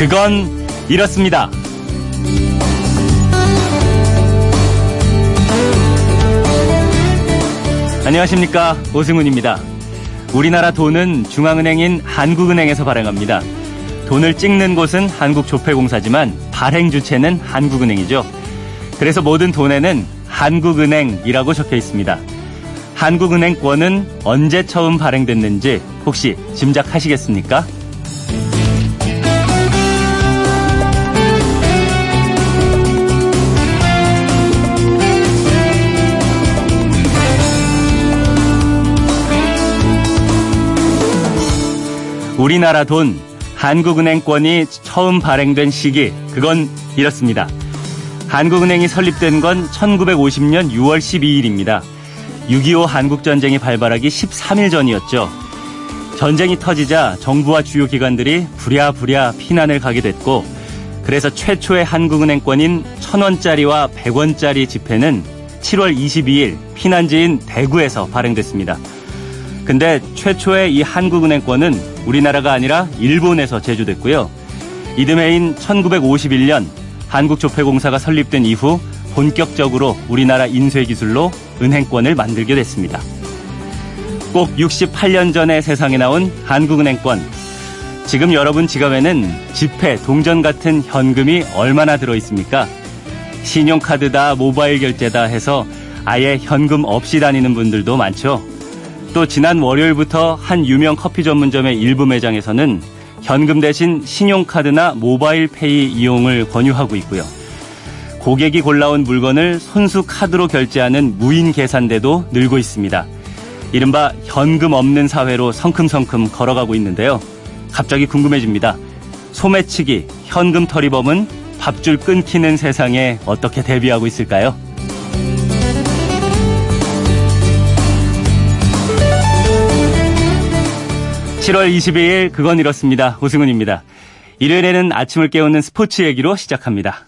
그건 이렇습니다. 안녕하십니까. 오승훈입니다. 우리나라 돈은 중앙은행인 한국은행에서 발행합니다. 돈을 찍는 곳은 한국조폐공사지만 발행 주체는 한국은행이죠. 그래서 모든 돈에는 한국은행이라고 적혀 있습니다. 한국은행권은 언제 처음 발행됐는지 혹시 짐작하시겠습니까? 우리나라 돈 한국은행권이 처음 발행된 시기 그건 이렇습니다. 한국은행이 설립된 건 1950년 6월 12일입니다. 6.25 한국전쟁이 발발하기 13일 전이었죠. 전쟁이 터지자 정부와 주요 기관들이 부랴부랴 피난을 가게 됐고 그래서 최초의 한국은행권인 1000원짜리와 100원짜리 지폐는 7월 22일 피난지인 대구에서 발행됐습니다. 근데 최초의 이 한국은행권은 우리나라가 아니라 일본에서 제조됐고요. 이듬해인 1951년 한국조폐공사가 설립된 이후 본격적으로 우리나라 인쇄 기술로 은행권을 만들게 됐습니다. 꼭 68년 전에 세상에 나온 한국은행권. 지금 여러분 지갑에는 지폐, 동전 같은 현금이 얼마나 들어 있습니까? 신용카드다, 모바일 결제다 해서 아예 현금 없이 다니는 분들도 많죠. 또 지난 월요일부터 한 유명 커피 전문점의 일부 매장에서는 현금 대신 신용카드나 모바일 페이 이용을 권유하고 있고요. 고객이 골라온 물건을 손수 카드로 결제하는 무인 계산대도 늘고 있습니다. 이른바 현금 없는 사회로 성큼성큼 걸어가고 있는데요. 갑자기 궁금해집니다. 소매치기, 현금 털이범은 밥줄 끊기는 세상에 어떻게 대비하고 있을까요? 7월 22일 그건 이렇습니다. 오승훈입니다. 일요일에는 아침을 깨우는 스포츠 얘기로 시작합니다.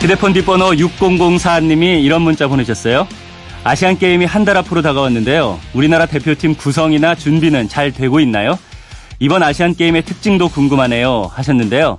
휴대폰 뒷번호 6004님이 이런 문자 보내셨어요. 아시안 게임이 한 달 앞으로 다가왔는데요. 우리나라 대표팀 구성이나 준비는 잘 되고 있나요? 이번 아시안 게임의 특징도 궁금하네요. 하셨는데요.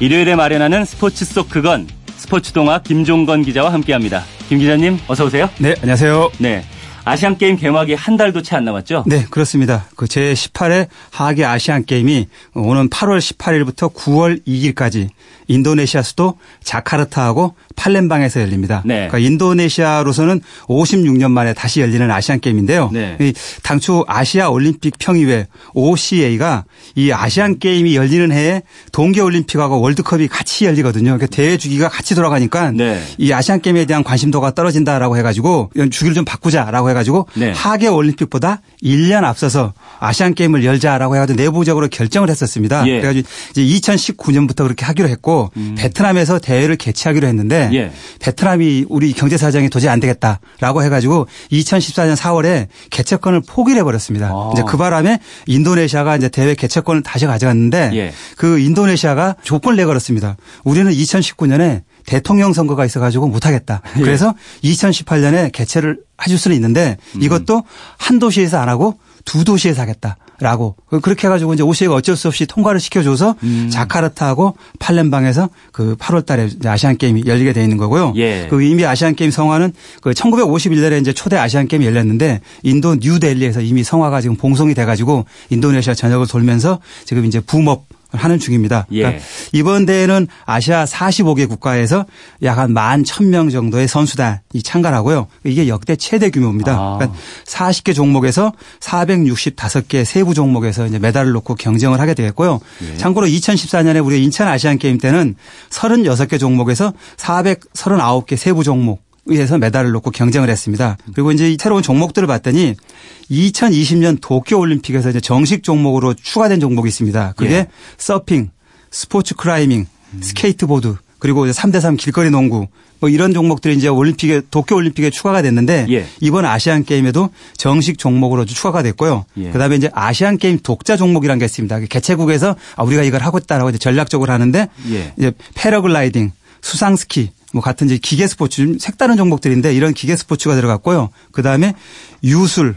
일요일에 마련하는 스포츠 속 그건 스포츠 동화 김종건 기자와 함께합니다. 김 기자님 어서 오세요. 네, 안녕하세요. 네. 아시안 게임 개막이 한 달도 채 안 남았죠? 네, 그렇습니다. 그 제 18회 하계 아시안 게임이 오는 8월 18일부터 9월 2일까지 인도네시아 수도 자카르타하고 팔렘방에서 열립니다. 네. 그러니까 인도네시아로서는 56년 만에 다시 열리는 아시안 게임인데요. 네. 당초 아시아 올림픽 평의회 OCA가 이 아시안 게임이 열리는 해에 동계 올림픽하고 월드컵이 같이 열리거든요. 그러니까 대회 주기가 같이 돌아가니까 네. 이 아시안 게임에 대한 관심도가 떨어진다라고 해가지고 주기를 좀 바꾸자라고 해가지고 네. 하계 올림픽보다 1년 앞서서 아시안 게임을 열자라고 해가지고 내부적으로 결정을 했었습니다. 예. 그래가지고 이제 2019년부터 그렇게 하기로 했고 음. 베트남에서 대회를 개최하기로 했는데 예. 베트남이 우리 경제 사정이 도저히 안 되겠다라고 해가지고 2014년 4월에 개최권을 포기를 해버렸습니다. 아. 이제 그 바람에 인도네시아가 이제 대회 개최권을 다시 가져갔는데 예. 그 인도네시아가 조건을 내걸었습니다. 우리는 2019년에 대통령 선거가 있어가지고 못하겠다. 예. 그래서 2018년에 개최를 해줄 수는 있는데 음. 이것도 한 도시에서 안 하고 두 도시에서 하겠다. 라고 그렇게 해가지고 이제 오시에가 어쩔 수 없이 통과를 시켜줘서 음. 자카르타하고 팔렘방에서 그 8월달에 아시안 게임이 열리게 돼 있는 거고요. 예. 그 이미 아시안 게임 성화는 그 1951년에 이제 초대 아시안 게임이 열렸는데 인도 뉴델리에서 이미 성화가 지금 봉송이 돼가지고 인도네시아 전역을 돌면서 지금 이제 붐업 하는 중입니다. 예. 그러니까 이번 대회는 아시아 45개 국가에서 약한만천명 정도의 선수단이 참가를 하고요. 이게 역대 최대 규모입니다. 아. 그러니까 40개 종목에서 465개 세부 종목에서 이제 메달을 놓고 경쟁을 하게 되겠고요. 예. 참고로 2014년에 우리 인천 아시안 게임 때는 36개 종목에서 439개 세부 종목 의해서 메달을 놓고 경쟁을 했습니다. 그리고 이제 새로운 종목들을 봤더니 2020년 도쿄 올림픽에서 이제 정식 종목으로 추가된 종목이 있습니다. 그게 예. 서핑, 스포츠 클라이밍, 음. 스케이트보드, 그리고 3대3 길거리 농구 뭐 이런 종목들이 이제 올림픽에 도쿄 올림픽에 추가가 됐는데 예. 이번 아시안 게임에도 정식 종목으로 추가가 됐고요. 예. 그다음에 이제 아시안 게임 독자 종목이라는 게 있습니다. 개최국에서 아 우리가 이걸 하고 있다라고 이제 전략적으로 하는데 예. 이제 패러글라이딩 수상 스키 뭐 같은 이제 기계 스포츠 좀 색다른 종목들인데 이런 기계 스포츠가 들어갔고요. 그 다음에 유술,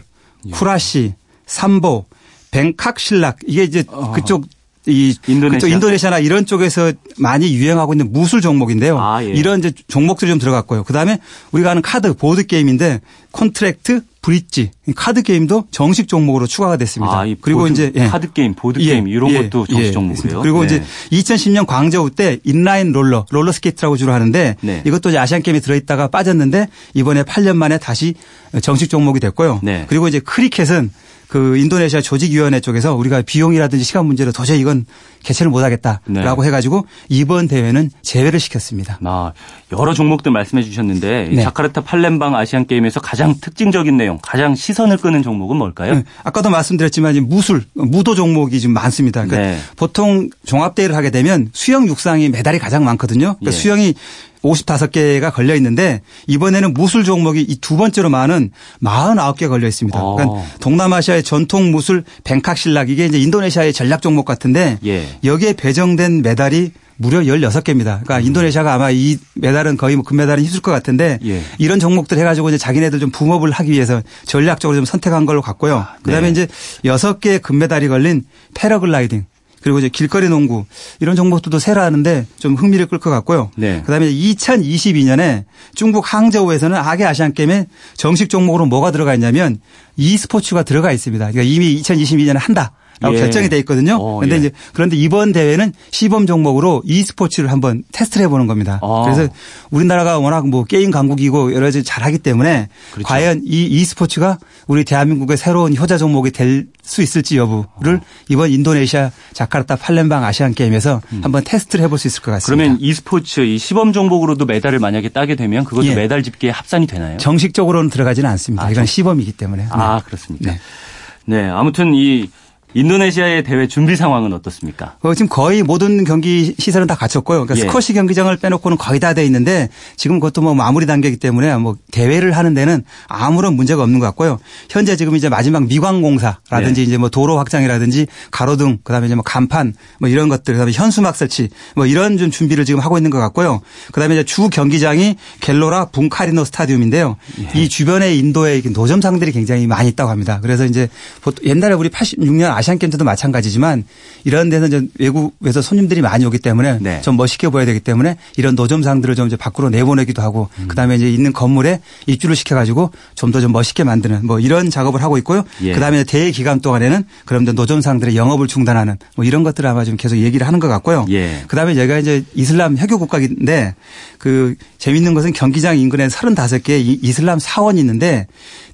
쿠라시, 삼보, 펜칵실랏 이게 이제 어. 그쪽 이 인도네시아. 인도네시아나 이런 쪽에서 많이 유행하고 있는 무술 종목인데요. 아, 예. 이런 이제 종목들이 좀 들어갔고요. 그다음에 우리가 하는 카드 보드 게임인데 콘트랙트 브릿지 카드 게임도 정식 종목으로 추가가 됐습니다. 아, 그리고 보드, 이제 예. 카드 게임, 보드 예, 게임 이런 예, 것도 정식 예, 종목이에요. 그리고 네. 이제 2010년 광저우 때 인라인 롤러, 롤러 스케이트라고 주로 하는데 네. 이것도 아시안 게임에 들어 있다가 빠졌는데 이번에 8년 만에 다시 정식 종목이 됐고요. 네. 그리고 이제 크리켓은 그 인도네시아 조직위원회 쪽에서 우리가 비용이라든지 시간 문제로 도저히 이건 개최를 못하겠다라고 네. 해가지고 이번 대회는 제외를 시켰습니다. 아, 여러 종목들 말씀해 주셨는데 네. 자카르타 팔렘방 아시안 게임에서 가장 특징적인 내용, 가장 시선을 끄는 종목은 뭘까요? 네. 아까도 말씀드렸지만 무술, 무도 종목이 좀 많습니다. 그러니까 네. 보통 종합 대회를 하게 되면 수영, 육상이 메달이 가장 많거든요. 그러니까 예. 수영이 55개가 걸려 있는데 이번에는 무술 종목이 이 두 번째로 많은 49개 걸려 있습니다. 아. 그러니까 동남아시아의 전통 무술 뱅칵실락 이게 이제 인도네시아의 전략 종목 같은데 예. 여기에 배정된 메달이 무려 16개입니다. 그러니까 음. 인도네시아가 아마 이 메달은 거의 뭐 금메달은 힘쓸 것 같은데 예. 이런 종목들 해가지고 이제 자기네들 좀 붕업을 하기 위해서 전략적으로 좀 선택한 걸로 갔고요. 아, 네. 그다음에 이제 6개의 금메달이 걸린 패러글라이딩 그리고 이제 길거리 농구 이런 종목들도 세라 하는데 좀 흥미를 끌 것 같고요. 네. 그다음에 2022년에 중국 항저우에서는 아계 아시안 게임에 정식 종목으로 뭐가 들어가 있냐면 e스포츠가 들어가 있습니다. 그러니까 이미 2022년에 한다. 라고 예. 결정이 돼 있거든요. 어, 그런데 예. 이제 그런데 이번 대회는 시범 종목으로 e스포츠를 한번 테스트를 해보는 겁니다. 아. 그래서 우리나라가 워낙 뭐 게임 강국이고 여러 가지 잘하기 때문에 그렇죠. 과연 이 e스포츠가 우리 대한민국의 새로운 효자 종목이 될 수 있을지 여부를 어. 이번 인도네시아 자카르타 팔렘방 아시안 게임에서 음. 한번 테스트를 해볼 수 있을 것 같습니다. 그러면 e스포츠 이 시범 종목으로도 메달을 만약에 따게 되면 그것도 예. 메달 집계에 합산이 되나요? 정식적으로는 들어가지는 않습니다. 아, 이건 시범이기 때문에. 아 네. 그렇습니까? 네. 네. 아무튼 이 인도네시아의 대회 준비 상황은 어떻습니까? 어, 지금 거의 모든 경기 시설은 다 갖췄고요. 그러니까 예. 스쿼시 경기장을 빼놓고는 거의 다 돼 있는데 지금 그것도 뭐 마무리 단계이기 때문에 뭐 대회를 하는 데는 아무런 문제가 없는 것 같고요. 현재 지금 이제 마지막 미광공사라든지 예. 이제 뭐 도로 확장이라든지 가로등 그다음에 이제 뭐 간판 뭐 이런 것들 그다음에 현수막 설치 뭐 이런 좀 준비를 지금 하고 있는 것 같고요. 그다음에 이제 주 경기장이 갤로라 붕카리노 스타디움인데요. 예. 이 주변에 인도에 노점상들이 굉장히 많이 있다고 합니다. 그래서 이제 옛날에 우리 86년 아시안 게임 때도 마찬가지지만 이런 데는 좀 외국에서 손님들이 많이 오기 때문에 네. 좀 멋있게 보여야 되기 때문에 이런 노점상들을 좀 이제 밖으로 내보내기도 하고 음. 그다음에 이제 있는 건물에 입주를 시켜가지고 좀 더좀 좀 멋있게 만드는 뭐 이런 작업을 하고 있고요. 예. 그다음에 대회 기간 동안에는 그럼면 노점상들의 영업을 중단하는 뭐 이런 것들을 아마 좀 계속 얘기를 하는 것 같고요. 예. 그다음에 저희가 이제 이슬람 해교 국가인데 그 재밌는 것은 경기장 인근에 35개 이슬람 사원이 있는데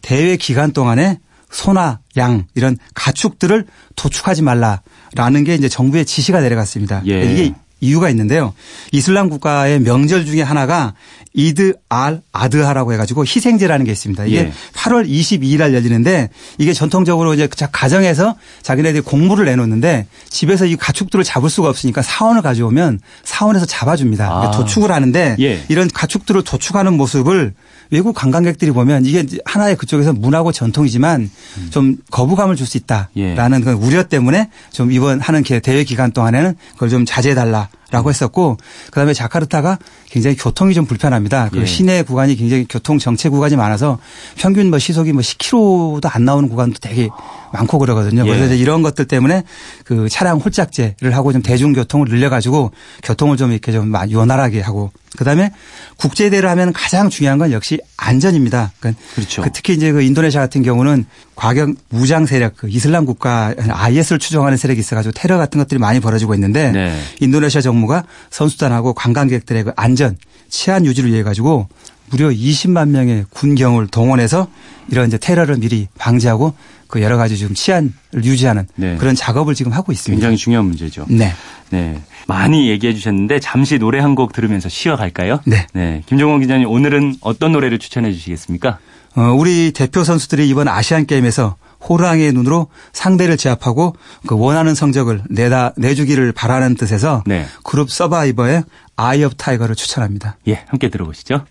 대회 기간 동안에 소나 양 이런 가축들을 도축하지 말라라는 게 이제 정부의 지시가 내려갔습니다. 예. 이게 이유가 있는데요. 이슬람 국가의 명절 중에 하나가 이드 알 아드하라고 해가지고 희생제라는 게 있습니다. 이게 예. 8월 22일 날 열리는데 이게 전통적으로 이제 가정에서 자기네들이 공물을 내놓는데 집에서 이 가축들을 잡을 수가 없으니까 사원을 가져오면 사원에서 잡아줍니다. 아. 도축을 하는데 예. 이런 가축들을 도축하는 모습을 외국 관광객들이 보면 이게 하나의 그쪽에서 문화고 전통이지만 음. 좀 거부감을 줄 수 있다라는 예. 그 우려 때문에 좀 이번 하는 대회 기간 동안에는 그걸 좀 자제해달라. 라고 했었고 그다음에 자카르타가 굉장히 교통이 좀 불편합니다. 그 예. 시내 구간이 굉장히 교통 정체 구간이 많아서 평균 뭐 시속이 뭐 10km도 안 나오는 구간도 되게 많고 그러거든요. 예. 그래서 이런 것들 때문에 그 차량 홀짝제를 하고 좀 대중교통을 늘려가지고 교통을 좀 이렇게 좀 원활하게 하고 그다음에 국제대회를 하면 가장 중요한 건 역시 안전입니다. 그러니까 그렇죠. 그 특히 이제 그 인도네시아 같은 경우는 과격 무장 세력 그 이슬람 국가 IS를 추종하는 세력이 있어가지고 테러 같은 것들이 많이 벌어지고 있는데 네. 인도네시아 정부가 선수단하고 관광객들의 그 안전 치안 유지를 위해 가지고 무려 20만 명의 군경을 동원해서 이런 이제 테러를 미리 방지하고 그 여러 가지 지금 치안을 유지하는 네. 그런 작업을 지금 하고 있습니다. 굉장히 중요한 문제죠. 네. 네. 많이 얘기해 주셨는데 잠시 노래 한 곡 들으면서 쉬어갈까요? 네. 네. 김종원 기자님 오늘은 어떤 노래를 추천해 주시겠습니까? 어, 우리 대표 선수들이 이번 아시안 게임에서 호랑이의 눈으로 상대를 제압하고 그 원하는 성적을 내다 내주기를 바라는 뜻에서 네. 그룹 서바이버의 Eye of the Tiger를 추천합니다. 예, 함께 들어보시죠.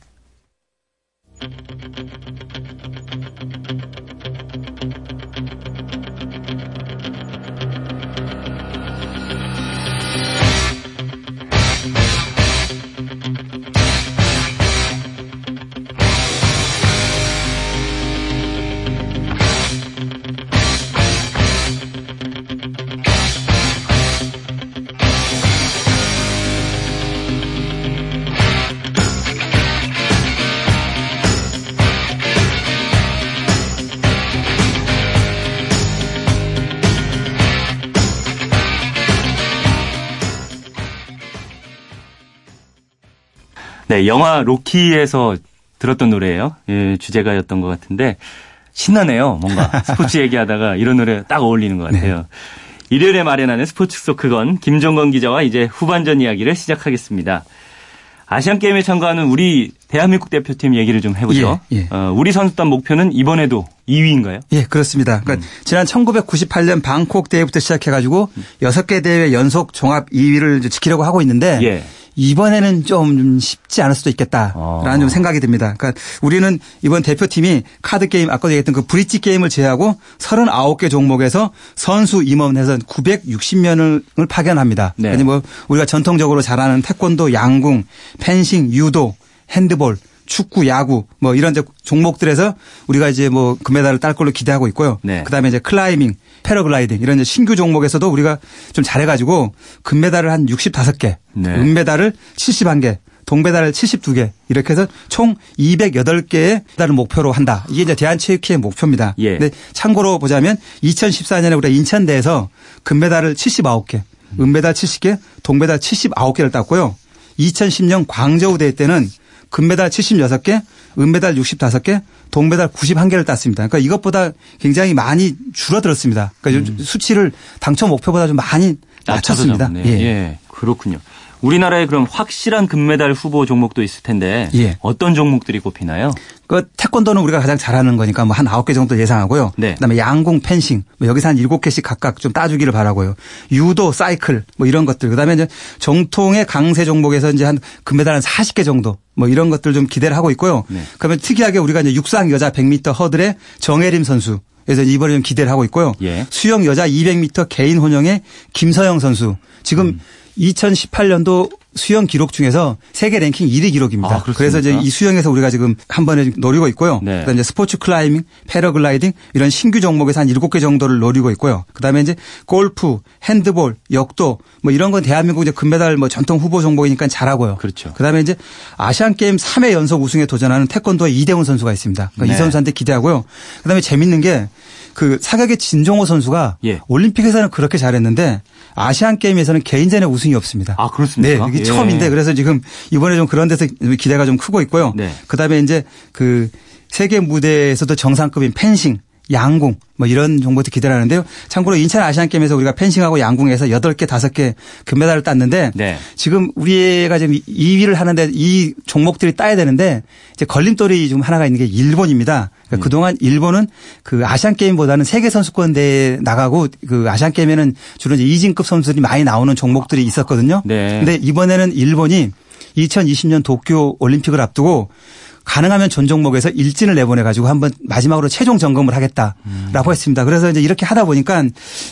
네, 영화 로키에서 들었던 노래예요. 예, 주제가였던 것 같은데 신나네요. 뭔가 스포츠 얘기하다가 이런 노래 딱 어울리는 것 같아요. 네. 일요일에 마련하는 스포츠 소크건 김종건 기자와 이제 후반전 이야기를 시작하겠습니다. 아시안 게임에 참가하는 우리 대한민국 대표팀 얘기를 좀 해보죠. 예, 예. 어, 우리 선수단 목표는 이번에도 2위인가요? 예, 그렇습니다. 그러니까 음. 지난 1998년 방콕 대회부터 시작해가지고 음. 6개 대회 연속 종합 2위를 지키려고 하고 있는데 예. 이번에는 좀 쉽지 않을 수도 있겠다라는 어. 좀 생각이 듭니다. 그러니까 우리는 이번 대표팀이 카드 게임 아까 얘기했던 그 브릿지 게임을 제외하고 39개 종목에서 선수 임원에서 960명을 파견합니다. 네. 그러니까 뭐 우리가 전통적으로 잘하는 태권도, 양궁, 펜싱, 유도, 핸드볼 축구, 야구 뭐 이런 종목들에서 우리가 이제 뭐 금메달을 딸 걸로 기대하고 있고요. 네. 그다음에 이제 클라이밍, 패러글라이딩 이런 이제 신규 종목에서도 우리가 좀 잘해가지고 금메달을 한 65개, 네. 은메달을 71개, 동메달을 72개 이렇게 해서 총 208개의 메달을 목표로 한다. 이게 이제 대한체육회의 목표입니다. 예. 근데 참고로 보자면 2014년에 우리가 인천대에서 금메달을 79개, 은메달 70개, 동메달 79개를 땄고요. 2010년 광저우 대회 때는 금메달 76개, 은메달 65개, 동메달 91개를 땄습니다. 그러니까 이것보다 굉장히 많이 줄어들었습니다. 그러니까 음. 수치를 당초 목표보다 좀 많이 낮췄습니다. 예. 예. 그렇군요. 우리나라에 그럼 확실한 금메달 후보 종목도 있을 텐데 예. 어떤 종목들이 꼽히나요? 그 태권도는 우리가 가장 잘하는 거니까 뭐한 아홉 개 정도 예상하고요. 네. 그다음에 양궁, 펜싱 뭐 여기서 한 일곱 개씩 각각 좀 따주기를 바라고요. 유도, 사이클 뭐 이런 것들. 그다음에 이제 정통의 강세 종목에서 이제 한 금메달 한 40개 정도 뭐 이런 것들 좀 기대를 하고 있고요. 네. 그러면 특이하게 우리가 이제 육상 여자 100m 허들의 정혜림 선수 그래서 이번에 좀 기대를 하고 있고요. 예. 수영 여자 200m 개인 혼영의 김서영 선수. 지금 음. 2018년도 수영 기록 중에서 세계 랭킹 1위 기록입니다. 아, 그래서 이제 이 수영에서 우리가 지금 한 번에 노리고 있고요. 네. 그다음에 이제 스포츠 클라이밍, 패러글라이딩 이런 신규 종목에서 한 7개 정도를 노리고 있고요. 그다음에 이제 골프, 핸드볼, 역도 뭐 이런 건 대한민국 이제 금메달 뭐 전통 후보 종목이니까 잘하고요. 그렇죠. 그다음에 이제 아시안 게임 3회 연속 우승에 도전하는 태권도의 이대훈 선수가 있습니다. 그러니까 네. 이 선수한테 기대하고요. 그다음에 재밌는 게 그 사격의 진종호 선수가 예. 올림픽에서는 그렇게 잘했는데 아시안 게임에서는 개인전에 우승이 없습니다. 아 그렇습니까? 네, 이게 예. 처음인데 그래서 지금 이번에 좀 그런 데서 기대가 좀 크고 있고요. 네. 그다음에 이제 그 세계 무대에서도 정상급인 펜싱, 양궁 뭐 이런 정보도 기대를 하는데요. 참고로 인천 아시안 게임에서 우리가 펜싱하고 양궁에서 8개, 5개 금메달을 땄는데 네. 지금 우리가 지금 2위를 하는데 이 종목들이 따야 되는데 이제 걸림돌이 좀 하나가 있는 게 일본입니다. 그러니까 음. 그동안 일본은 그 아시안 게임보다는 세계 선수권 대회 나가고 그 아시안 게임에는 주로 이제 이진급 선수들이 많이 나오는 종목들이 있었거든요. 네. 근데 이번에는 일본이 2020년 도쿄 올림픽을 앞두고 가능하면 전 종목에서 일진을 내보내 가지고 한번 마지막으로 최종 점검을 하겠다라고 음. 했습니다. 그래서 이제 이렇게 하다 보니까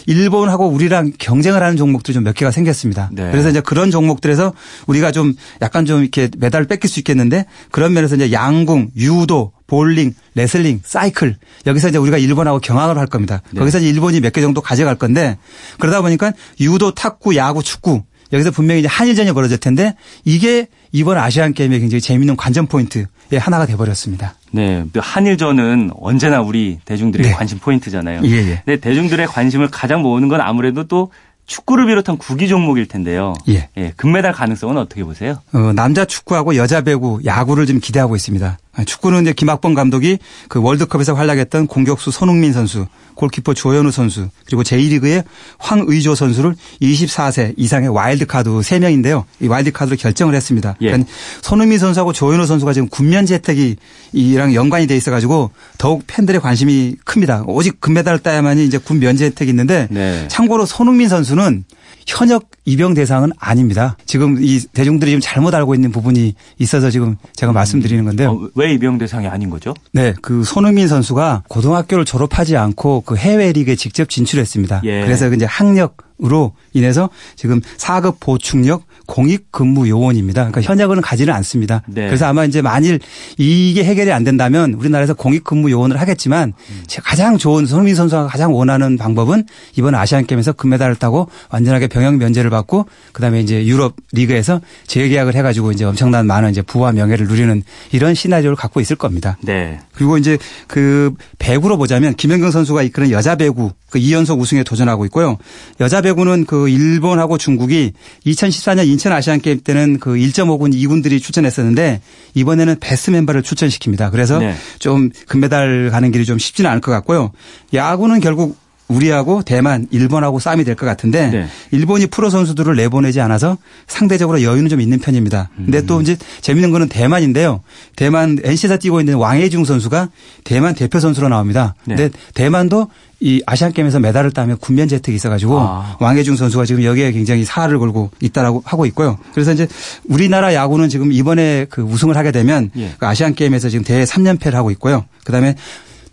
일본하고 우리랑 경쟁을 하는 종목들이 좀 몇 개가 생겼습니다. 네. 그래서 이제 그런 종목들에서 우리가 좀 약간 좀 이렇게 메달을 뺏길 수 있겠는데 그런 면에서 이제 양궁, 유도, 볼링, 레슬링, 사이클 여기서 이제 우리가 일본하고 경합을 할 겁니다. 네. 거기서 이제 일본이 몇 개 정도 가져갈 건데 그러다 보니까 유도, 탁구, 야구, 축구 여기서 분명히 이제 한일전이 벌어질 텐데 이게 이번 아시안 게임의 굉장히 재미있는 관전 포인트 의 하나가 돼버렸습니다. 네, 한일전은 언제나 우리 대중들의 네. 관심 포인트잖아요. 예, 예. 근데 대중들의 관심을 가장 모으는 건 아무래도 또 축구를 비롯한 구기 종목일 텐데요. 예. 예 금메달 가능성은 어떻게 보세요? 어, 남자 축구하고 여자 배구, 야구를 좀 기대하고 있습니다. 축구는 이제 김학범 감독이 그 월드컵에서 활약했던 공격수 손흥민 선수, 골키퍼 조현우 선수, 그리고 제1리그의 황의조 선수를 24세 이상의 와일드카드 3명인데요. 이 와일드카드로 결정을 했습니다. 예. 그러니까 손흥민 선수하고 조현우 선수가 지금 군면제 혜택이 이랑 연관이 돼 있어 가지고 더욱 팬들의 관심이 큽니다. 오직 금메달을 따야만이 이제 군 면제 혜택이 있는데 네. 참고로 손흥민 선수는 현역 입영 대상은 아닙니다. 지금 이 대중들이 좀 잘못 알고 있는 부분이 있어서 지금 제가 음. 말씀드리는 건데요. 어, 왜 입영 대상이 아닌 거죠? 네, 그 손흥민 선수가 고등학교를 졸업하지 않고 그 해외 리그에 직접 진출했습니다. 예. 그래서 이제 학력 으로 인해서 지금 4급 보충력 공익 근무 요원입니다. 그러니까 현역은 가지는 않습니다. 네. 그래서 아마 이제 만일 이게 해결이 안 된다면 우리나라에서 공익 근무 요원을 하겠지만 음. 가장 좋은 손흥민 선수가 가장 원하는 방법은 이번 아시안 게임에서 금메달을 따고 완전하게 병역 면제를 받고 그다음에 이제 유럽 리그에서 재계약을 해 가지고 이제 엄청난 많은 이제 부와 명예를 누리는 이런 시나리오를 갖고 있을 겁니다. 네. 그리고 이제 그 배구로 보자면 김연경 선수가 이끄는 여자 배구 그 2연속 우승에 도전하고 있고요. 여자 배구 대구는 그 일본하고 중국이 2014년 인천 아시안 게임 때는 그 1.5군 2군들이 출전했었는데 이번에는 베스트 멤버를 출전시킵니다. 그래서 네. 좀 금메달 가는 길이 좀 쉽지는 않을 것 같고요. 야구는 결국 우리하고 대만, 일본하고 싸움이 될 것 같은데 네. 일본이 프로 선수들을 내보내지 않아서 상대적으로 여유는 좀 있는 편입니다. 근데 음. 또 이제 재밌는 거는 대만인데요. 대만 NC에서 뛰고 있는 왕혜중 선수가 대만 대표 선수로 나옵니다. 네. 근데 대만도 이 아시안 게임에서 메달을 따면 군면 재택이 있어가지고 아. 왕혜중 선수가 지금 여기에 굉장히 사활을 걸고 있다라고 하고 있고요. 그래서 이제 우리나라 야구는 지금 이번에 그 우승을 하게 되면 예. 그 아시안 게임에서 지금 대회 3연패를 하고 있고요. 그다음에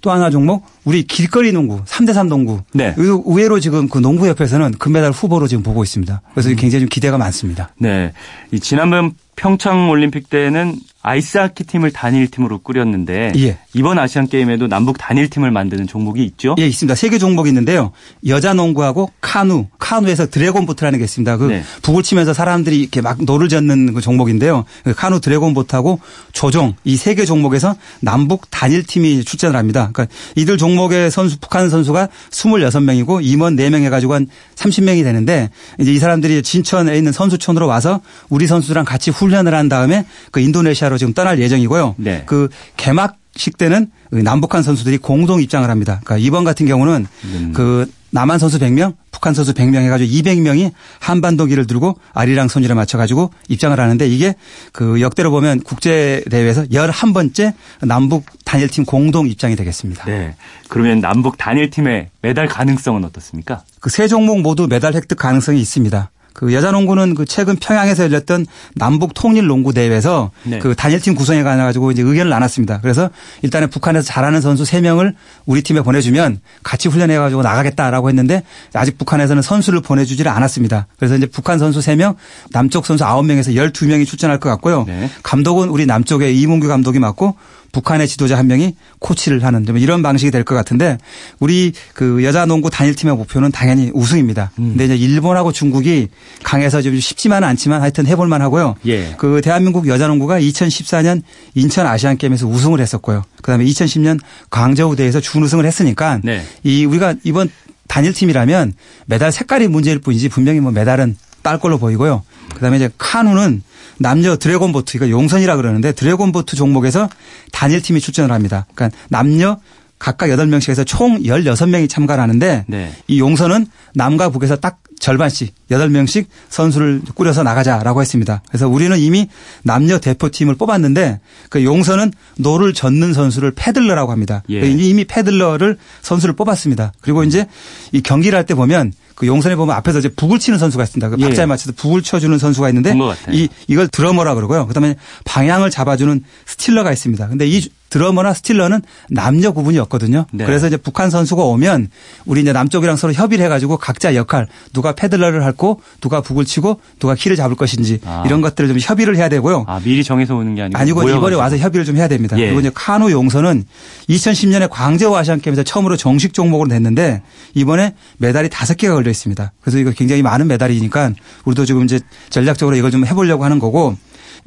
또 하나 종목 우리 길거리 농구 3대3 농구. 네. 의외로 지금 그 농구협회에서는 금메달 후보로 지금 보고 있습니다. 그래서 음. 굉장히 좀 기대가 많습니다. 네. 이 지난번 평창 올림픽 때는 아이스하키 팀을 단일 팀으로 꾸렸는데 예. 이번 아시안 게임에도 남북 단일 팀을 만드는 종목이 있죠? 예, 있습니다. 세 개 종목이 있는데요. 여자 농구하고 카누, 카누에서 dragon boat라는 게 있습니다. 그 네. 북을 치면서 사람들이 이렇게 막 노를 젓는 그 종목인데요. 그 카누 dragon boat하고 조종 이 세 개 종목에서 남북 단일 팀이 출전을 합니다. 그러니까 이들 종 목의 선수 북한 선수가 26명이고 임원 4명 해 가지고 한 30명이 되는데 이제 이 사람들이 진천에 있는 선수촌으로 와서 우리 선수랑 같이 훈련을 한 다음에 그 인도네시아 아시아로 지금 떠날 예정이고요. 네. 그 개막 식 때는 남북한 선수들이 공동 입장을 합니다. 그러니까 이번 같은 경우는 음. 그 남한 선수 100명, 북한 선수 100명 해가지고 200명이 한반도기를 들고 아리랑 손이를 맞춰가지고 입장을 하는데 이게 그 역대로 보면 국제 대회에서 11번째 남북 단일팀 공동 입장이 되겠습니다. 네. 그러면 남북 단일팀의 메달 가능성은 어떻습니까? 그 세 종목 모두 메달 획득 가능성이 있습니다. 그 여자 농구는 그 최근 평양에서 열렸던 남북 통일 농구 대회에서 네. 그 단일팀 구성에 관해 가지고 이제 의견을 나눴습니다. 그래서 일단은 북한에서 잘하는 선수 3명을 우리 팀에 보내주면 같이 훈련해 가지고 나가겠다라고 했는데 아직 북한에서는 선수를 보내주지를 않았습니다. 그래서 이제 북한 선수 3명, 남쪽 선수 9명에서 12명이 출전할 것 같고요. 네. 감독은 우리 남쪽에 이문규 감독이 맡고 북한의 지도자 한 명이 코치를 하는 이런 방식이 될 것 같은데 우리 그 여자 농구 단일팀의 목표는 당연히 우승입니다. 음. 근데 이제 일본하고 중국이 강해서 좀 쉽지만은 않지만 하여튼 해볼 만 하고요. 예. 그 대한민국 여자 농구가 2014년 인천 아시안 게임에서 우승을 했었고요. 그다음에 2010년 광저우 대회에서 준우승을 했으니까 네. 이 우리가 이번 단일팀이라면 메달 색깔이 문제일 뿐이지 분명히 뭐 메달은 딸 걸로 보이고요. 그다음에 이제 카누는 남녀 dragon boat, 이거 용선이라 그러는데 dragon boat 종목에서 단일 팀이 출전을 합니다. 그러니까 남녀 각각 8명씩 해서 총 16명이 참가를 하는데 네. 이 용선은 남과 북에서 딱 절반씩 8명씩 선수를 꾸려서 나가자라고 했습니다. 그래서 우리는 이미 남녀 대표팀을 뽑았는데 그 용선은 노를 젓는 선수를 paddler라고 합니다. 예. 이미 paddler를 선수를 뽑았습니다. 그리고 이제 이 경기를 할 때 보면 그 용선에 보면 앞에서 이제 북을 치는 선수가 있습니다. 그 박자에 예. 맞춰서 북을 쳐주는 선수가 있는데 이 이걸 드러머라 그러고요. 그다음에 방향을 잡아주는 스틸러가 있습니다. 근데 이 드러머나 스틸러는 남녀 구분이 없거든요. 네. 그래서 이제 북한 선수가 오면 우리 이제 남쪽이랑 서로 협의를 해가지고 각자 역할 누가 패들러를 할고 누가 북을 치고 누가 키를 잡을 것인지 아. 이런 것들을 좀 협의를 해야 되고요. 아 미리 정해서 오는 게 아니고 아니고 이번에 와서 협의를 좀 해야 됩니다. 예. 그리고 이제 카누 용선은 2010년에 광저우 아시안 게임에서 처음으로 정식 종목으로 냈는데 이번에 메달이 다섯 개가 걸려 있습니다. 그래서 이거 굉장히 많은 메달이니까 우리도 지금 이제 전략적으로 이걸 좀 해보려고 하는 거고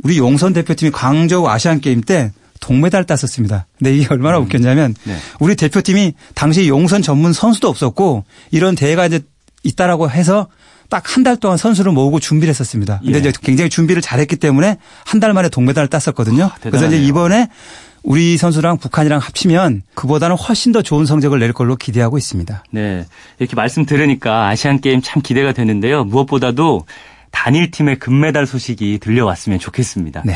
우리 용선 대표팀이 광저우 아시안 게임 때 동메달 땄었습니다. 근데 이게 얼마나 음. 웃겼냐면 네. 우리 대표팀이 당시 용선 전문 선수도 없었고 이런 대회가 이제 있다라고 해서 딱 한 달 동안 선수를 모으고 준비를 했었습니다. 근데 예. 이제 굉장히 준비를 잘했기 때문에 한 달 만에 동메달을 땄었거든요. 아, 그래서 이제 이번에 우리 선수랑 북한이랑 합치면 그보다는 훨씬 더 좋은 성적을 낼 걸로 기대하고 있습니다. 네. 이렇게 말씀 들으니까 아시안 게임 참 기대가 되는데요. 무엇보다도 단일 팀의 금메달 소식이 들려왔으면 좋겠습니다. 네.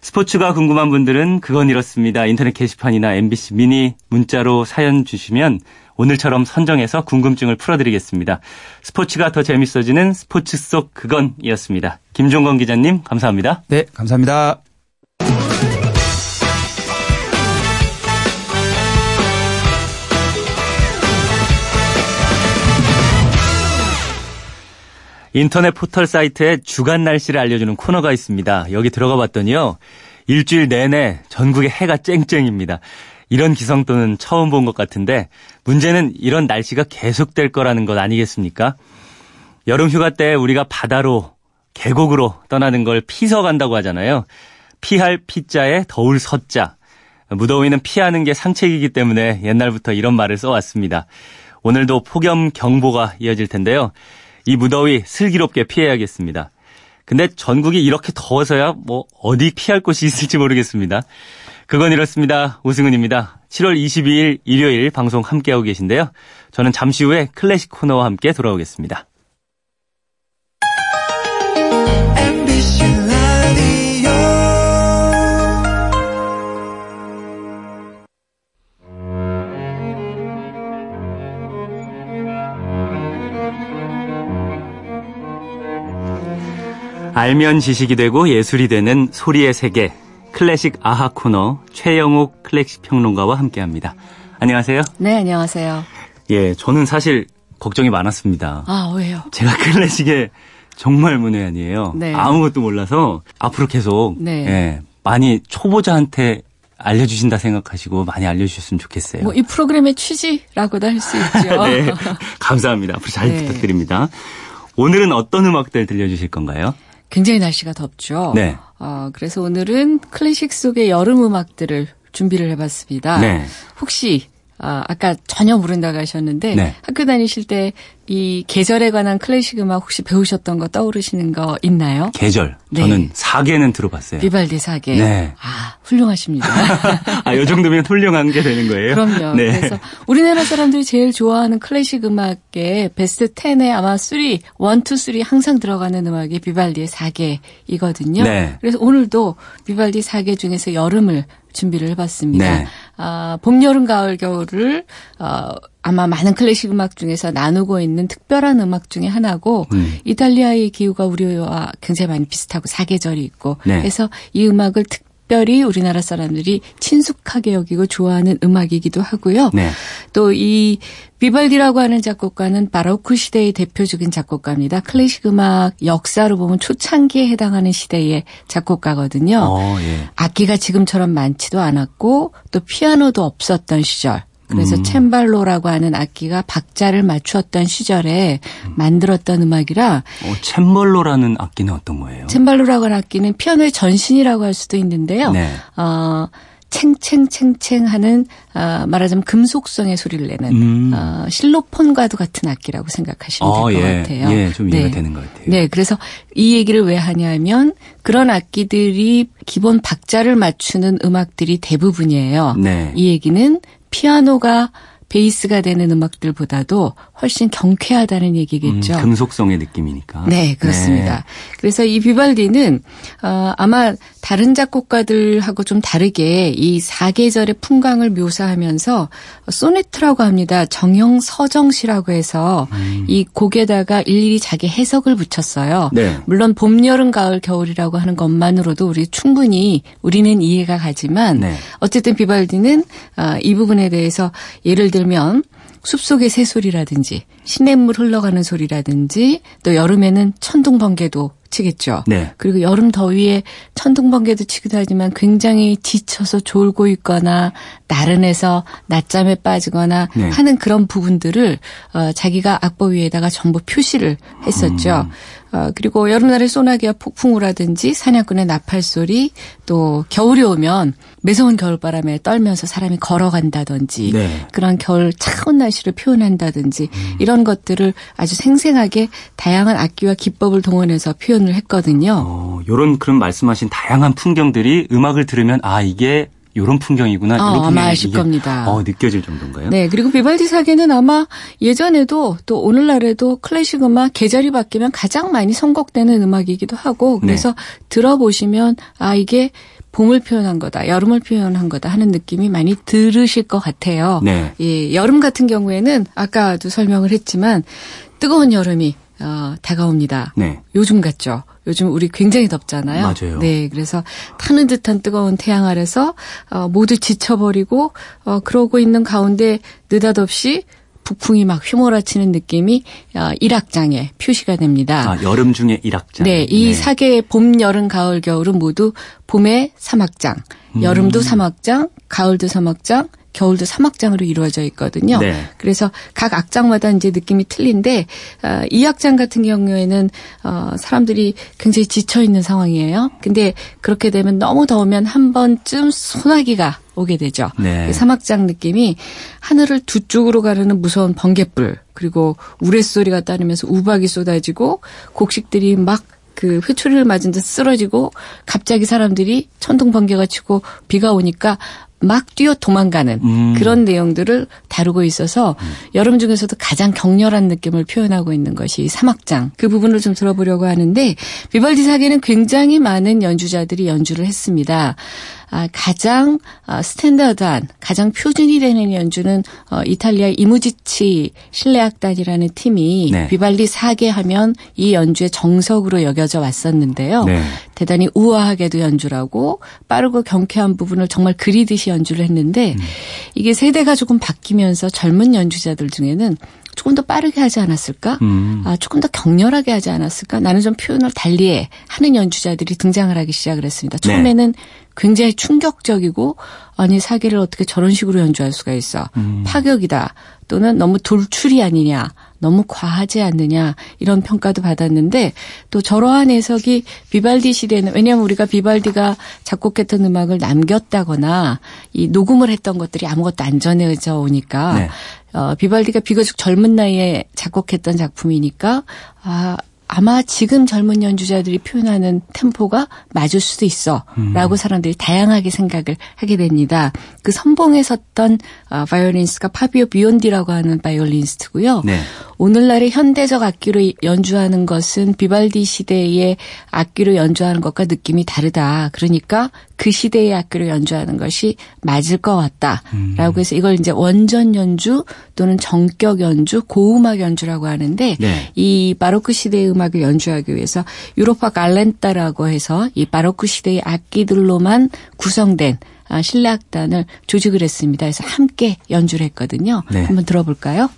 스포츠가 궁금한 분들은 그건 이렇습니다. 인터넷 게시판이나 MBC 미니 문자로 사연 주시면 오늘처럼 선정해서 궁금증을 풀어드리겠습니다. 스포츠가 더 재밌어지는 스포츠 속 그건이었습니다. 김종건 기자님 감사합니다. 네, 감사합니다. 인터넷 포털 사이트에 주간 날씨를 알려주는 코너가 있습니다. 여기 들어가 봤더니요. 일주일 내내 전국에 해가 쨍쨍입니다. 이런 기성도는 처음 본 것 같은데 문제는 이런 날씨가 계속될 거라는 것 아니겠습니까? 여름 휴가 때 우리가 바다로 계곡으로 떠나는 걸 피서 간다고 하잖아요. 피할 피자에 더울 서자. 무더위는 피하는 게 상책이기 때문에 옛날부터 이런 말을 써왔습니다. 오늘도 폭염 경보가 이어질 텐데요. 이 무더위 슬기롭게 피해야겠습니다. 근데 전국이 이렇게 더워서야 뭐 어디 피할 곳이 있을지 모르겠습니다. 그건 이렇습니다. 오승훈입니다. 7월 22일 일요일 방송 함께하고 계신데요. 저는 잠시 후에 클래식 코너와 함께 돌아오겠습니다. 알면 지식이 되고 예술이 되는 소리의 세계 클래식 아하 코너 최영욱 클래식 평론가와 함께합니다. 안녕하세요. 네, 안녕하세요. 예, 저는 사실 걱정이 많았습니다. 아, 왜요? 제가 클래식에 정말 문외한이에요. 네. 아무것도 몰라서 앞으로 계속 네. 예, 많이 초보자한테 알려주신다 생각하시고 많이 알려주셨으면 좋겠어요. 뭐 이 프로그램의 취지라고도 할 수 있죠. 네, 감사합니다. 앞으로 잘 네. 부탁드립니다. 오늘은 어떤 음악들 들려주실 건가요? 굉장히 날씨가 덥죠. 네. 어, 그래서 오늘은 클래식 속의 여름 음악들을 준비를 해봤습니다. 네. 혹시 아, 아까 전혀 모른다고 하셨는데 네. 학교 다니실 때 이 계절에 관한 클래식 음악 혹시 배우셨던 거 떠오르시는 거 있나요? 계절. 네. 저는 사계는 들어봤어요. 비발디 사계. 네. 아, 훌륭하십니다. 아, 요 정도면 훌륭한 게 되는 거예요? 그럼요. 네. 그래서 우리나라 사람들이 제일 좋아하는 클래식 음악의 베스트 10에 아마 3, 1, 2, 3 항상 들어가는 음악이 비발디의 사계이거든요. 네. 그래서 오늘도 비발디 사계 중에서 여름을 준비를 해봤습니다. 네. 아, 봄, 여름, 가을, 겨울을 어, 아마 많은 클래식 음악 중에서 나누고 있는 특별한 음악 중에 하나고 음. 이탈리아의 기후가 우리와 굉장히 많이 비슷하고 사계절이 있고 네. 그래서 이 음악을 특 특별히 우리나라 사람들이 친숙하게 여기고 좋아하는 음악이기도 하고요. 네. 또이 비발디라고 하는 작곡가는 바로크 시대의 대표적인 작곡가입니다. 클래식 음악 역사로 보면 초창기에 해당하는 시대의 작곡가거든요. 어, 예. 악기가 지금처럼 많지도 않았고 또 피아노도 없었던 시절. 그래서 음. 챔발로라고 하는 악기가 박자를 맞추었던 시절에 음. 만들었던 음악이라. 어, 챔발로라는 악기는 어떤 거예요? 챔발로라고 하는 악기는 피아노의 전신이라고 할 수도 있는데요. 네. 어, 챙챙챙챙 하는 어, 말하자면 금속성의 소리를 내는 음. 어, 실로폰과도 같은 악기라고 생각하시면 될것 어, 예. 같아요. 예, 좀 이해가 네. 되는 것 같아요. 네, 그래서 이 얘기를 왜 하냐면 그런 악기들이 기본 박자를 맞추는 음악들이 대부분이에요. 네. 이 얘기는 피아노가 베이스가 되는 음악들보다도 훨씬 경쾌하다는 얘기겠죠. 음, 금속성의 느낌이니까. 네, 그렇습니다. 네. 그래서 이 비발디는 어, 아마 다른 작곡가들하고 좀 다르게 이 사계절의 풍광을 묘사하면서 소네트라고 합니다. 정형 서정시라고 해서 음. 이 곡에다가 일일이 자기 해석을 붙였어요. 네. 물론 봄, 여름, 가을, 겨울이라고 하는 것만으로도 우리 충분히 우리는 이해가 가지만 네. 어쨌든 비발디는 어, 이 부분에 대해서 예를 들면 숲속의 새소리라든지 시냇물 흘러가는 소리라든지 또 여름에는 천둥 번개도 치겠죠. 네. 그리고 여름 더위에 천둥 번개도 치기도 하지만 굉장히 지쳐서 졸고 있거나 나른해서 낮잠에 빠지거나 네. 하는 그런 부분들을 어, 자기가 악보 위에다가 전부 표시를 했었죠. 음. 어, 그리고 여름날에 소나기와 폭풍우 라든지 사냥꾼의 나팔 소리 또 겨울이 오면 매서운 겨울바람에 떨면서 사람이 걸어간다든지 네. 그런 겨울 차가운 날씨를 표현한다든지 음. 이런 것들을 아주 생생하게 다양한 악기와 기법을 동원해서 표현을 했거든요. 어, 이런 그런 말씀하신 다양한 풍경들이 음악을 들으면 아 이게 이런 풍경이구나. 어, 이런 아마 아실 겁니다. 어, 느껴질 정도인가요? 네. 그리고 비발디 사계는 아마 예전에도 또 오늘날에도 클래식 음악 계절이 바뀌면 가장 많이 선곡되는 음악이기도 하고 그래서 네. 들어보시면 아 이게 봄을 표현한 거다, 여름을 표현한 거다 하는 느낌이 많이 들으실 것 같아요. 네. 예, 여름 같은 경우에는 아까도 설명을 했지만 뜨거운 여름이 어, 다가옵니다. 네. 요즘 같죠. 요즘 우리 굉장히 덥잖아요. 맞아요. 네, 그래서 타는 듯한 뜨거운 태양 아래서 어, 모두 지쳐버리고 어, 그러고 있는 가운데 느닷없이 북풍이 막 휘몰아치는 느낌이 어, 일악장에 표시가 됩니다. 아, 여름 중에 일악장. 네, 이 네. 사계의 봄, 여름, 가을, 겨울은 모두 봄의 삼악장, 음. 여름도 삼악장, 가을도 삼악장, 겨울도 사막장으로 이루어져 있거든요. 네. 그래서 각 악장마다 이제 느낌이 틀린데 어, 이 악장 같은 경우에는 어, 사람들이 굉장히 지쳐 있는 상황이에요. 근데 그렇게 되면 너무 더우면 한 번쯤 소나기가 오게 되죠. 네. 그 사막장 느낌이 하늘을 두 쪽으로 가르는 무서운 번개불 그리고 우레소리가 따르면서 우박이 쏟아지고 곡식들이 막그 회초리를 맞은 듯 쓰러지고 갑자기 사람들이 천둥 번개가 치고 비가 오니까 막 뛰어 도망가는 음. 그런 내용들을 다루고 있어서 음. 여름 중에서도 가장 격렬한 느낌을 표현하고 있는 것이 사막장 그 부분을 좀 들어보려고 하는데 비발디 사계는 굉장히 많은 연주자들이 연주를 했습니다. 아, 가장 아, 스탠다드한 가장 표준이 되는 연주는 어, 이탈리아 이무지치 실내악단이라는 팀이 네. 비발디 사계 하면 이 연주의 정석으로 여겨져 왔었는데요. 네. 대단히 우아하게도 연주라고 빠르고 경쾌한 부분을 정말 그리듯이 연주를 했는데 음. 이게 세대가 조금 바뀌면서 젊은 연주자들 중에는 조금 더 빠르게 하지 않았을까? 음. 아, 조금 더 격렬하게 하지 않았을까? 나는 좀 표현을 달리해 하는 연주자들이 등장을 하기 시작을 했습니다. 네. 처음에는 네. 굉장히 충격적이고 아니 사계를 어떻게 저런 식으로 연주할 수가 있어 음. 파격이다 또는 너무 돌출이 아니냐 너무 과하지 않느냐 이런 평가도 받았는데 또 저러한 해석이 비발디 시대는 왜냐하면 우리가 비발디가 작곡했던 음악을 남겼다거나 이 녹음을 했던 것들이 아무것도 안 전해져 오니까 네. 어, 비발디가 비교적 젊은 나이에 작곡했던 작품이니까 아 아마 지금 젊은 연주자들이 표현하는 템포가 맞을 수도 있어. 음. 라고 사람들이 다양하게 생각을 하게 됩니다. 그 선봉에 섰던 어, 바이올리니스트가 파비오 비온디라고 하는 바이올리니스트고요. 네. 오늘날의 현대적 악기로 연주하는 것은 비발디 시대의 악기로 연주하는 것과 느낌이 다르다. 그러니까 그 시대의 악기로 연주하는 것이 맞을 것 같다라고 음. 해서 이걸 이제 원전 연주 또는 정격 연주, 고음악 연주라고 하는데 네. 이 바로크 시대의 음악을 연주하기 위해서 유로파 갈렌타라고 해서 이 바로크 시대의 악기들로만 구성된 아, 실내악단을 조직을 했습니다. 그래서 함께 연주를 했거든요. 네. 한번 들어볼까요?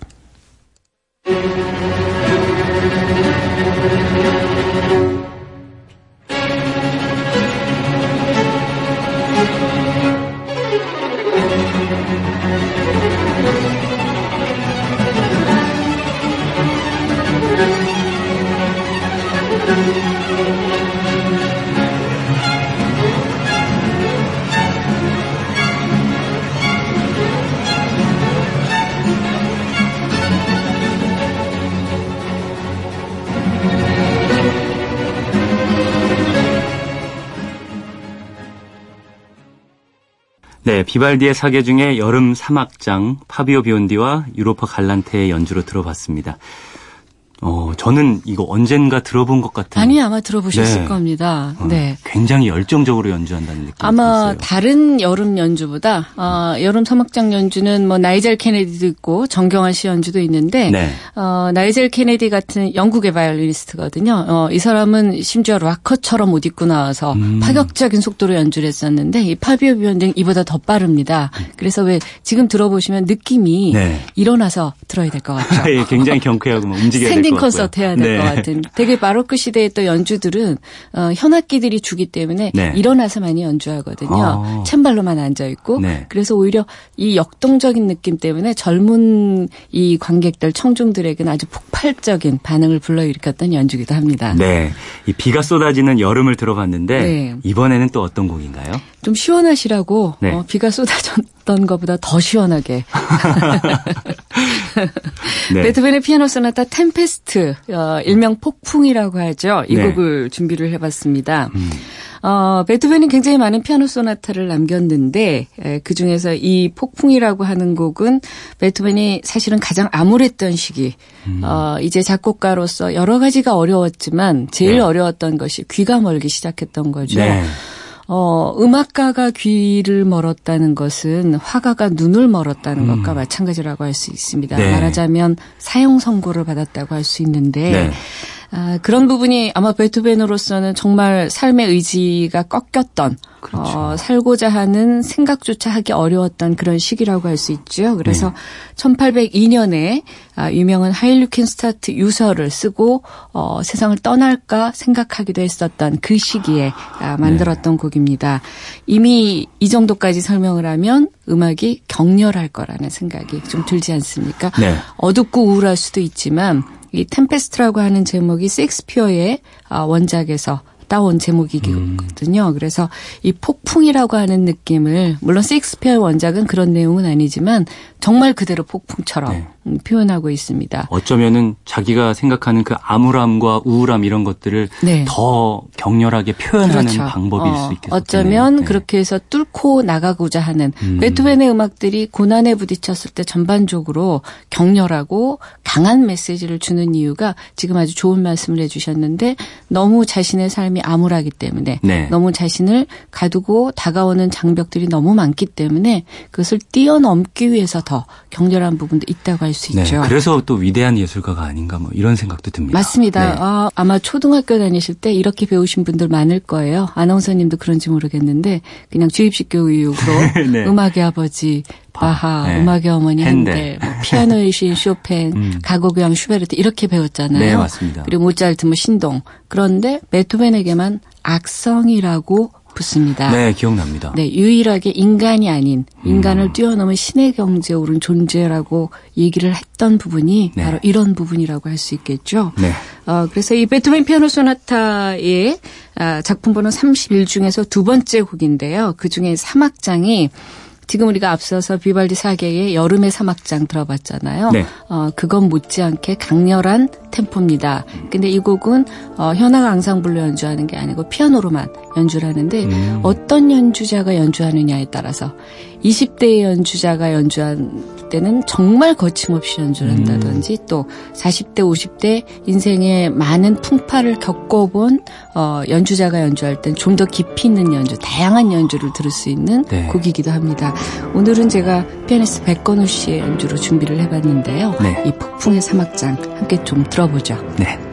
네, 비발디의 사계 중에 여름 삼악장 파비오 비온디와 유로파 갈란테의 연주로 들어봤습니다. 어, 저는 이거 언젠가 들어본 것 같은. 아니, 아마 들어보셨을 네. 겁니다. 어, 네. 굉장히 열정적으로 연주한다는 느낌이 아마 들었어요. 다른 여름 연주보다, 어, 여름 삼악장 연주는 뭐 나이젤 케네디도 있고 정경화 씨 연주도 있는데, 네. 어, 나이젤 케네디 같은 영국의 바이올리니스트거든요. 어, 이 사람은 심지어 락커처럼 옷 입고 나와서 음. 파격적인 속도로 연주를 했었는데, 이 파비오 비온디는 이보다 더 빠릅니다. 그래서 왜 지금 들어보시면 느낌이 네. 일어나서 들어야 될 것 같죠. 예, 굉장히 경쾌하고 뭐 움직여야 될것 힐링 콘서트 해야 될것 네. 같은. 되게 바로크 시대의 또 연주들은 어, 현악기들이 주기 때문에 네. 일어나서 많이 연주하거든요. 아. 챔발로만 앉아 있고 네. 그래서 오히려 이 역동적인 느낌 때문에 젊은 이 관객들 청중들에게는 아주 폭발적인 반응을 불러일으켰던 연주기도 합니다. 네, 이 비가 쏟아지는 여름을 들어봤는데 네. 이번에는 또 어떤 곡인가요? 좀 시원하시라고 네. 어, 비가 쏟아졌던 것보다 더 시원하게 네. 베토벤의 피아노 소나타 템페스트 어, 일명 폭풍이라고 하죠. 이 네. 곡을 준비를 해봤습니다. 음. 어, 베토벤이 굉장히 많은 피아노 소나타를 남겼는데 에, 그중에서 이 폭풍이라고 하는 곡은 베토벤이 사실은 가장 암울했던 시기. 음. 어, 이제 작곡가로서 여러 가지가 어려웠지만 제일 네. 어려웠던 것이 귀가 멀기 시작했던 거죠. 네. 어, 음악가가 귀를 멀었다는 것은 화가가 눈을 멀었다는 음. 것과 마찬가지라고 할 수 있습니다. 네. 말하자면 사형 선고를 받았다고 할 수 있는데 네. 아, 그런 부분이 아마 베토벤으로서는 정말 삶의 의지가 꺾였던 그렇죠. 어, 살고자 하는 생각조차 하기 어려웠던 그런 시기라고 할 수 있죠. 그래서 네. 1802년에 아, 유명한 하일루킨 스타트 유서를 쓰고 어, 세상을 떠날까 생각하기도 했었던 그 시기에 아, 만들었던 네. 곡입니다. 이미 이 정도까지 설명을 하면 음악이 격렬할 거라는 생각이 좀 들지 않습니까? 네. 어둡고 우울할 수도 있지만 이 템페스트라고 하는 제목이 섹스피어의 아, 원작에서 따온 제목이거든요. 음. 그래서 이 폭풍이라고 하는 느낌을 물론 섹스피어 원작은 그런 내용은 아니지만 정말 그대로 폭풍처럼 네. 음, 표현하고 있습니다. 어쩌면은 자기가 생각하는 그 암울함과 우울함 이런 것들을 네. 더 격렬하게 표현하는 그렇죠. 방법일 어, 수 있겠죠. 어쩌면 네. 그렇게 해서 뚫고 나가고자 하는 음. 베토벤의 음악들이 고난에 부딪혔을 때 전반적으로 격렬하고 강한 메시지를 주는 이유가 지금 아주 좋은 말씀을 해주셨는데 너무 자신의 삶이 암울하기 때문에 네. 너무 자신을 가두고 다가오는 장벽들이 너무 많기 때문에 그것을 뛰어넘기 위해서 더더 격렬한 부분도 있다고 할수 네, 있죠. 그래서 또 위대한 예술가가 아닌가 뭐 이런 생각도 듭니다. 맞습니다. 네. 아, 아마 초등학교 다니실 때 이렇게 배우신 분들 많을 거예요. 아나운서님도 그런지 모르겠는데 그냥 주입식 교육으로 네. 음악의 아버지 바하, 네. 음악의 어머니 헨델, 뭐 피아노의 신 쇼팽, 음. 가곡의 왕 슈베르트 이렇게 배웠잖아요. 네, 맞습니다. 그리고 모차르트 뭐 신동. 그런데 베토벤에게만 악성이라고 붙습니다. 네, 기억납니다. 네, 유일하게 인간이 아닌 인간을 음. 뛰어넘은 신의 경지에 오른 존재라고 얘기를 했던 부분이 네. 바로 이런 부분이라고 할 수 있겠죠. 네. 어, 그래서 이 베토벤 피아노 소나타의 아, 작품 번호 31 중에서 두 번째 곡인데요. 그 중에 3악장이 지금 우리가 앞서서 비발디 사계의 여름의 사막장 들어봤잖아요. 네. 어, 그건 못지않게 강렬한 템포입니다. 근데 이 곡은 어, 현악 앙상블로 연주하는 게 아니고 피아노로만 연주를 하는데 음. 어떤 연주자가 연주하느냐에 따라서 20대의 연주자가 연주한 때는 정말 거침없이 연주를 음. 한다든지 음. 또 40대, 50대 인생의 많은 풍파를 겪어본 어, 연주자가 연주할 땐 좀 더 깊이 있는 연주, 다양한 연주를 들을 수 있는 네. 곡이기도 합니다. 오늘은 제가 피아니스트 백건우 씨의 연주로 준비를 해봤는데요. 네. 이 폭풍의 사막장 함께 좀 들어 보죠. 네.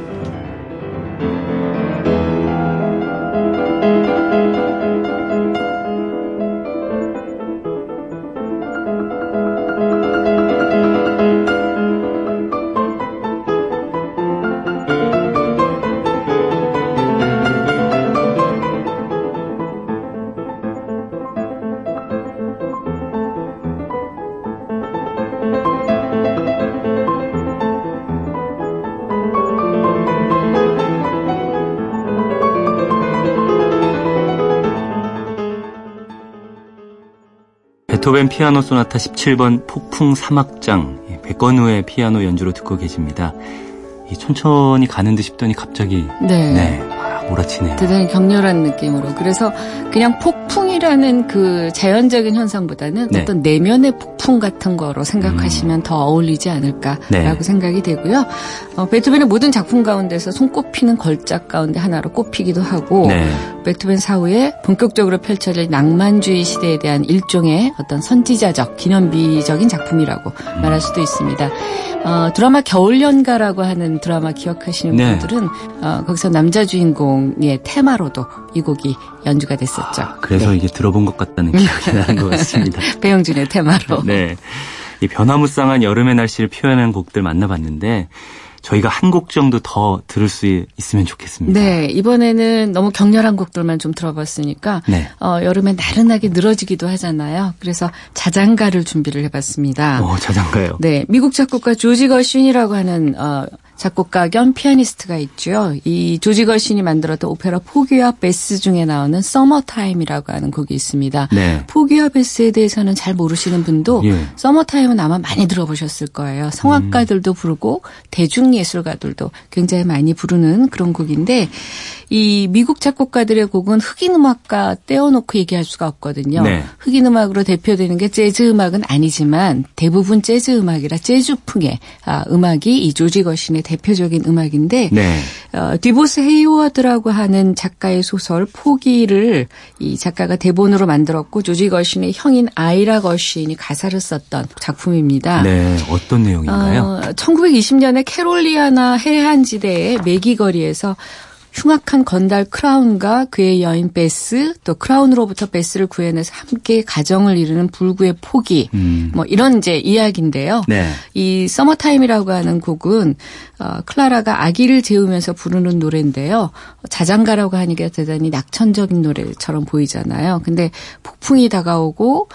베토벤 피아노 소나타 17번 폭풍 사막장 백건우의 피아노 연주로 듣고 계십니다. 천천히 가는 듯 싶더니 갑자기 네. 네. 몰아치네요. 대단히 격렬한 느낌으로. 그래서 그냥 폭풍이라는 그 자연적인 현상보다는 네. 어떤 내면의 폭풍 같은 거로 생각하시면 음. 더 어울리지 않을까라고 네. 생각이 되고요. 어, 베토벤의 모든 작품 가운데서 손꼽히는 걸작 가운데 하나로 꼽히기도 하고 네. 베토벤 사후에 본격적으로 펼쳐질 낭만주의 시대에 대한 일종의 어떤 선지자적 기념비적인 작품이라고 음. 말할 수도 있습니다. 어, 드라마 겨울연가라고 하는 드라마 기억하시는 네. 분들은 어, 거기서 남자 주인공의 테마로도 이 곡이 연주가 됐었죠. 아, 그래서 네. 이게 들어본 것 같다는 기억이 나는 것 같습니다. 배영준의 테마로. 네. 이 변화무쌍한 여름의 날씨를 표현하는 곡들 만나봤는데 저희가 한 곡 정도 더 들을 수 있으면 좋겠습니다. 네, 이번에는 너무 격렬한 곡들만 좀 들어봤으니까 네. 어, 여름에 나른하게 늘어지기도 하잖아요. 그래서 자장가를 준비를 해봤습니다. 오, 자장가요? 네, 미국 작곡가 조지 거쉰이라고 하는 어, 작곡가 겸 피아니스트가 있죠. 이 조지 거쉰이 만들었던 오페라 포기와 베스 중에 나오는 서머타임이라고 하는 곡이 있습니다. 네. 포기와 베스에 대해서는 잘 모르시는 분도 예. 서머타임은 아마 많이 들어보셨을 거예요. 성악가들도 부르고 대중 예술가들도 굉장히 많이 부르는 그런 곡인데 이 미국 작곡가들의 곡은 흑인 음악과 떼어놓고 얘기할 수가 없거든요. 네. 흑인 음악으로 대표되는 게 재즈 음악은 아니지만 대부분 재즈 음악이라 재즈풍의 아, 음악이 이 조지 거쉰의 대표적인 음악인데 네. 어, 듀보스 헤이워드라고 하는 작가의 소설 포기를 이 작가가 대본으로 만들었고 조지 거쉰의 형인 아이라 거쉰이 가사를 썼던 작품입니다. 네, 어떤 내용인가요? 어, 1920년에 캐롤라이나 해안지대의 메기거리에서 흉악한 건달 크라운과 그의 여인 베스 또 크라운으로부터 베스를 구해내서 함께 가정을 이루는 불구의 포기 음. 뭐 이런 이제 이야기인데요. 네. 이 서머타임이라고 하는 곡은 어, 클라라가 아기를 재우면서 부르는 노래인데요. 자장가라고 하니까 대단히 낙천적인 노래처럼 보이잖아요. 근데 폭풍이 다가오고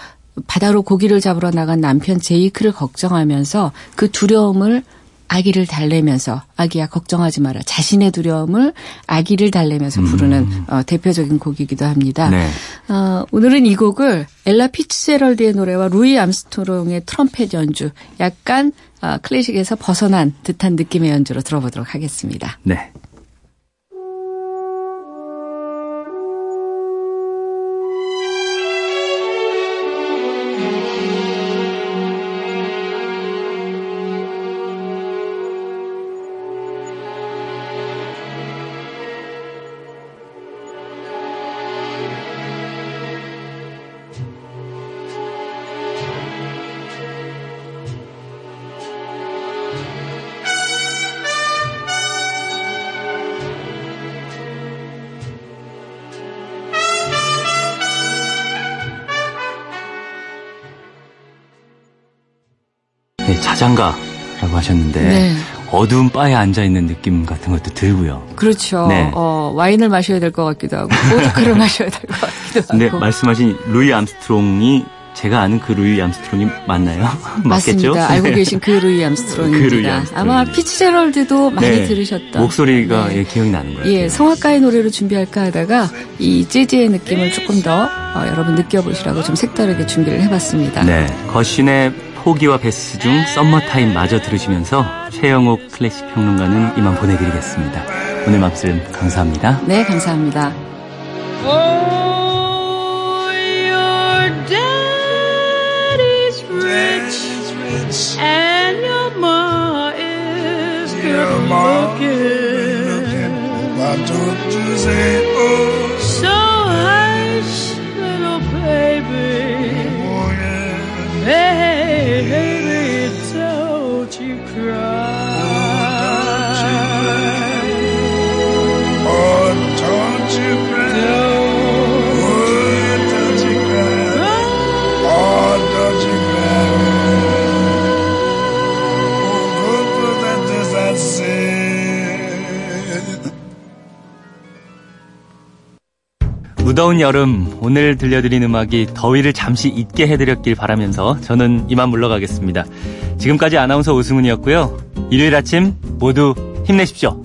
바다로 고기를 잡으러 나간 남편 제이크를 걱정하면서 그 두려움을 아기를 달래면서 아기야 걱정하지 마라 자신의 두려움을 아기를 달래면서 부르는 음. 어, 대표적인 곡이기도 합니다. 네. 어, 오늘은 이 곡을 엘라 피츠제럴드의 노래와 루이 암스트롱의 트럼펫 연주 약간 어, 클래식에서 벗어난 듯한 느낌의 연주로 들어보도록 하겠습니다. 네. 자장가라고 하셨는데 네. 어두운 바에 앉아 있는 느낌 같은 것도 들고요. 그렇죠. 네. 어, 와인을 마셔야 될 것 같기도 하고 보드카를 마셔야 될 것 같기도 하고. 네, 말씀하신 루이 암스트롱이 제가 아는 그 루이 암스트롱이 맞나요? 맞겠죠? 맞습니다. 알고 네. 계신 그 루이 암스트롱입니다. 그 루이. 아마 피츠제럴드도 많이 네. 들으셨던 목소리가 네. 예, 기억이 나는 거예요. 예, 성악가의 노래로 준비할까 하다가 이 재즈의 느낌을 조금 더 어, 여러분 느껴보시라고 좀 색다르게 준비를 해봤습니다. 네, 거신의 포기와 베스 중 썸머타임 마저 들으시면서 최영옥 클래식 평론가는 이만 보내드리겠습니다. 오늘 말씀 감사합니다. 네, 감사합니다. Oh, oh, so hush, little baby. Baby, don't you cry. 무더운 여름 오늘 들려드린 음악이 더위를 잠시 잊게 해드렸길 바라면서 저는 이만 물러가겠습니다. 지금까지 아나운서 오승훈이었고요. 일요일 아침 모두 힘내십시오.